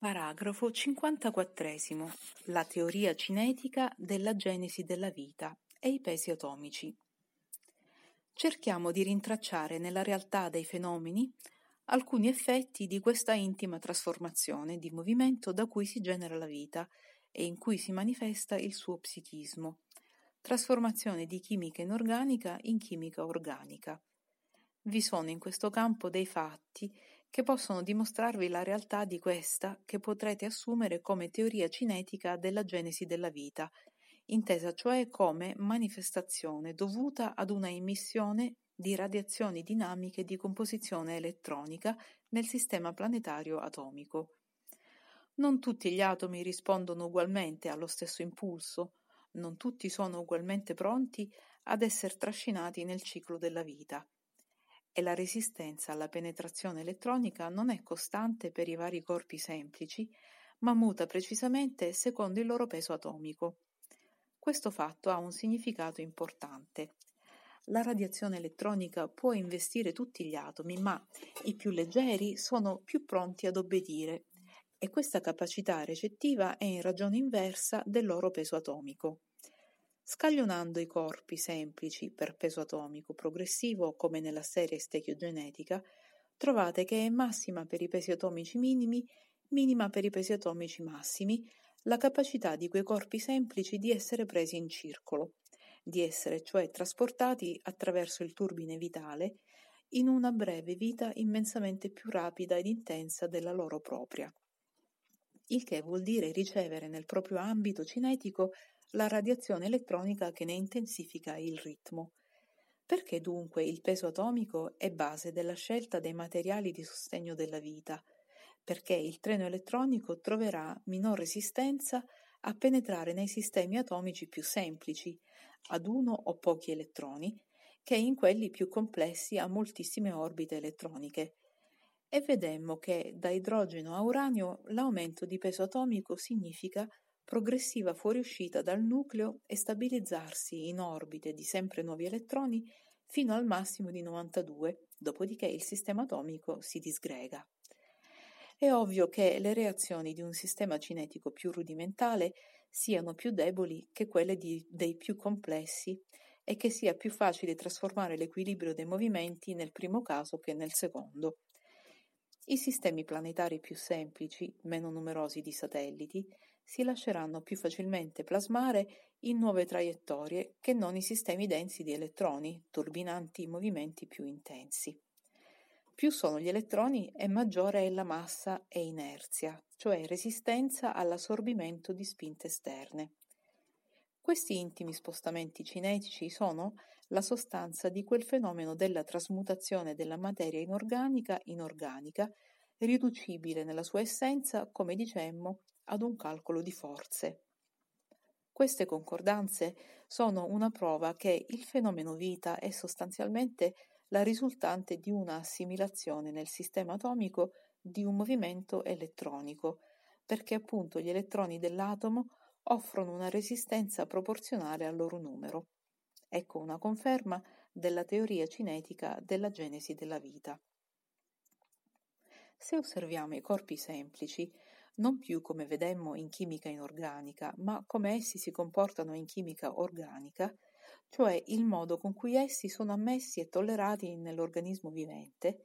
Paragrafo 54. La teoria cinetica della genesi della vita e i pesi atomici. Cerchiamo di rintracciare nella realtà dei fenomeni alcuni effetti di questa intima trasformazione di movimento da cui si genera la vita e in cui si manifesta il suo psichismo, trasformazione di chimica inorganica in chimica organica. Vi sono in questo campo dei fatti che possono dimostrarvi la realtà di questa che potrete assumere come teoria cinetica della genesi della vita, intesa cioè come manifestazione dovuta ad una emissione di radiazioni dinamiche di composizione elettronica nel sistema planetario atomico. Non tutti gli atomi rispondono ugualmente allo stesso impulso, non tutti sono ugualmente pronti ad essere trascinati nel ciclo della vita e la resistenza alla penetrazione elettronica non è costante per i vari corpi semplici, ma muta precisamente secondo il loro peso atomico. Questo fatto ha un significato importante. La radiazione elettronica può investire tutti gli atomi, ma i più leggeri sono più pronti ad obbedire e questa capacità recettiva è in ragione inversa del loro peso atomico. Scaglionando i corpi semplici per peso atomico progressivo come nella serie stechiogenetica, trovate che è massima per i pesi atomici minimi, minima per i pesi atomici massimi, la capacità di quei corpi semplici di essere presi in circolo, di essere cioè trasportati attraverso il turbine vitale in una breve vita immensamente più rapida ed intensa della loro propria. Il che vuol dire ricevere nel proprio ambito cinetico la radiazione elettronica che ne intensifica il ritmo. Perché dunque il peso atomico è base della scelta dei materiali di sostegno della vita? Perché il treno elettronico troverà minor resistenza a penetrare nei sistemi atomici più semplici, ad uno o pochi elettroni, che in quelli più complessi a moltissime orbite elettroniche. E vedemmo che da idrogeno a uranio l'aumento di peso atomico significa progressiva fuoriuscita dal nucleo e stabilizzarsi in orbite di sempre nuovi elettroni fino al massimo di 92, dopodiché il sistema atomico si disgrega. È ovvio che le reazioni di un sistema cinetico più rudimentale siano più deboli che quelle di, dei più complessi e che sia più facile trasformare l'equilibrio dei movimenti nel primo caso che nel secondo. I sistemi planetari più semplici, meno numerosi di satelliti, si lasceranno più facilmente plasmare in nuove traiettorie che non i sistemi densi di elettroni, turbinanti movimenti più intensi. Più sono gli elettroni e maggiore è la massa e inerzia, cioè resistenza all'assorbimento di spinte esterne. Questi intimi spostamenti cinetici sono la sostanza di quel fenomeno della trasmutazione della materia inorganica in organica, riducibile nella sua essenza, come dicemmo, ad un calcolo di forze. Queste concordanze sono una prova che il fenomeno vita è sostanzialmente la risultante di una assimilazione nel sistema atomico di un movimento elettronico, perché appunto gli elettroni dell'atomo offrono una resistenza proporzionale al loro numero. Ecco una conferma della teoria cinetica della genesi della vita. Se osserviamo i corpi semplici, non più come vedemmo in chimica inorganica, ma come essi si comportano in chimica organica, cioè il modo con cui essi sono ammessi e tollerati nell'organismo vivente,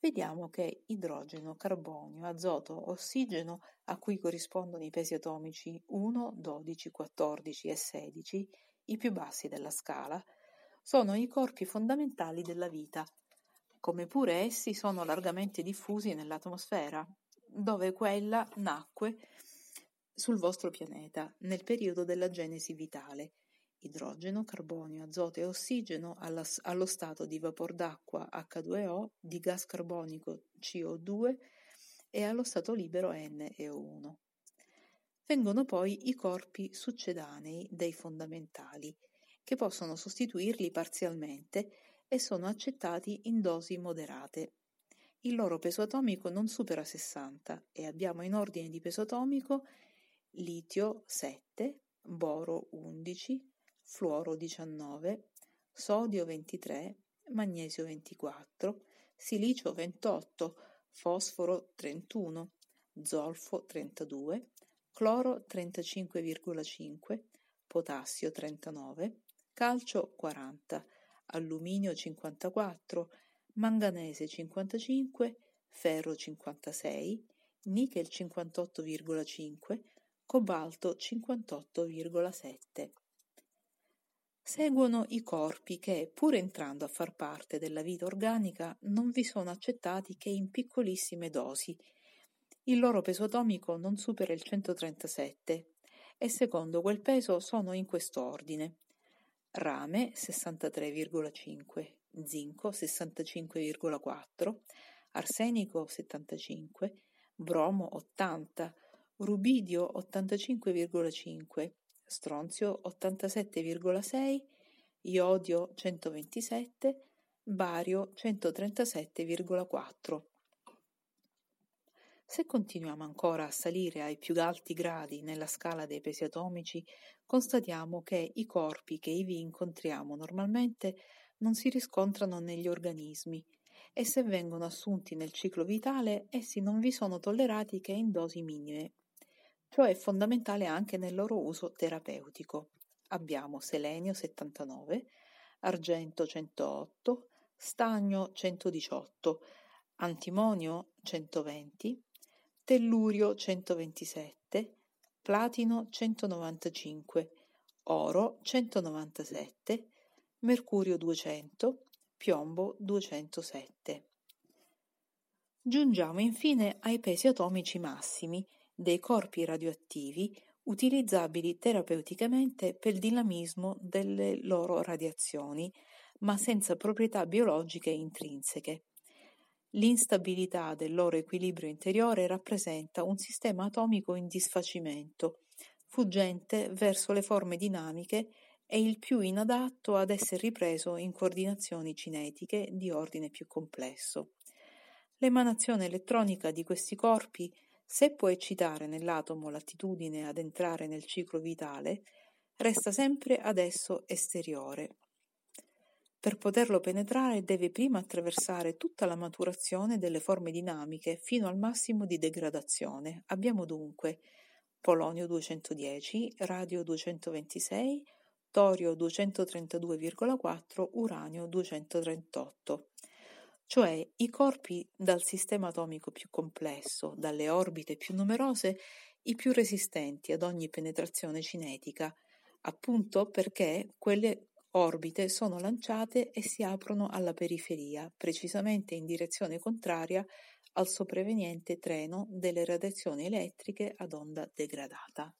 vediamo che idrogeno, carbonio, azoto, ossigeno, a cui corrispondono i pesi atomici 1, 12, 14 e 16, i più bassi della scala, sono i corpi fondamentali della vita, come pure essi sono largamente diffusi nell'atmosfera, dove quella nacque sul vostro pianeta nel periodo della genesi vitale. Idrogeno, carbonio, azoto e ossigeno allo stato di vapor d'acqua H2O, di gas carbonico CO2 e allo stato libero NEO1. Vengono poi i corpi succedanei dei fondamentali, che possono sostituirli parzialmente e sono accettati in dosi moderate il loro peso atomico non supera 60 e abbiamo in ordine di peso atomico litio 7, boro 11, fluoro 19, sodio 23, magnesio 24, silicio 28, fosforo 31, zolfo 32, cloro 35,5, potassio 39, calcio 40, alluminio 54, manganese 55, ferro 56, nickel 58,5, cobalto 58,7. Seguono i corpi che, pur entrando a far parte della vita organica, non vi sono accettati che in piccolissime dosi. Il loro peso atomico non supera il 137 e secondo quel peso sono in questo ordine. Rame 63,5, zinco 65,4, arsenico 75, bromo 80, rubidio 85,5, stronzio 87,6, iodio 127, bario 137,4. Se continuiamo ancora a salire ai più alti gradi nella scala dei pesi atomici, constatiamo che i corpi che ivi incontriamo normalmente non si riscontrano negli organismi e se vengono assunti nel ciclo vitale essi non vi sono tollerati che in dosi minime. Ciò è fondamentale anche nel loro uso terapeutico. Abbiamo selenio 79, argento 108, stagno 118, antimonio 120, tellurio 127, platino 195, oro 197, mercurio 200, piombo 207. Giungiamo infine ai pesi atomici massimi dei corpi radioattivi utilizzabili terapeuticamente per il dinamismo delle loro radiazioni, ma senza proprietà biologiche intrinseche. L'instabilità del loro equilibrio interiore rappresenta un sistema atomico in disfacimento, fuggente verso le forme dinamiche è il più inadatto ad essere ripreso in coordinazioni cinetiche di ordine più complesso. L'emanazione elettronica di questi corpi, se può eccitare nell'atomo l'attitudine ad entrare nel ciclo vitale, resta sempre ad esso esteriore. Per poterlo penetrare deve prima attraversare tutta la maturazione delle forme dinamiche fino al massimo di degradazione. Abbiamo dunque polonio 210, radio 226, torio 232,4, uranio 238, cioè i corpi dal sistema atomico più complesso, dalle orbite più numerose, i più resistenti ad ogni penetrazione cinetica, appunto perché quelle orbite sono lanciate e si aprono alla periferia, precisamente in direzione contraria al sopravveniente treno delle radiazioni elettriche ad onda degradata.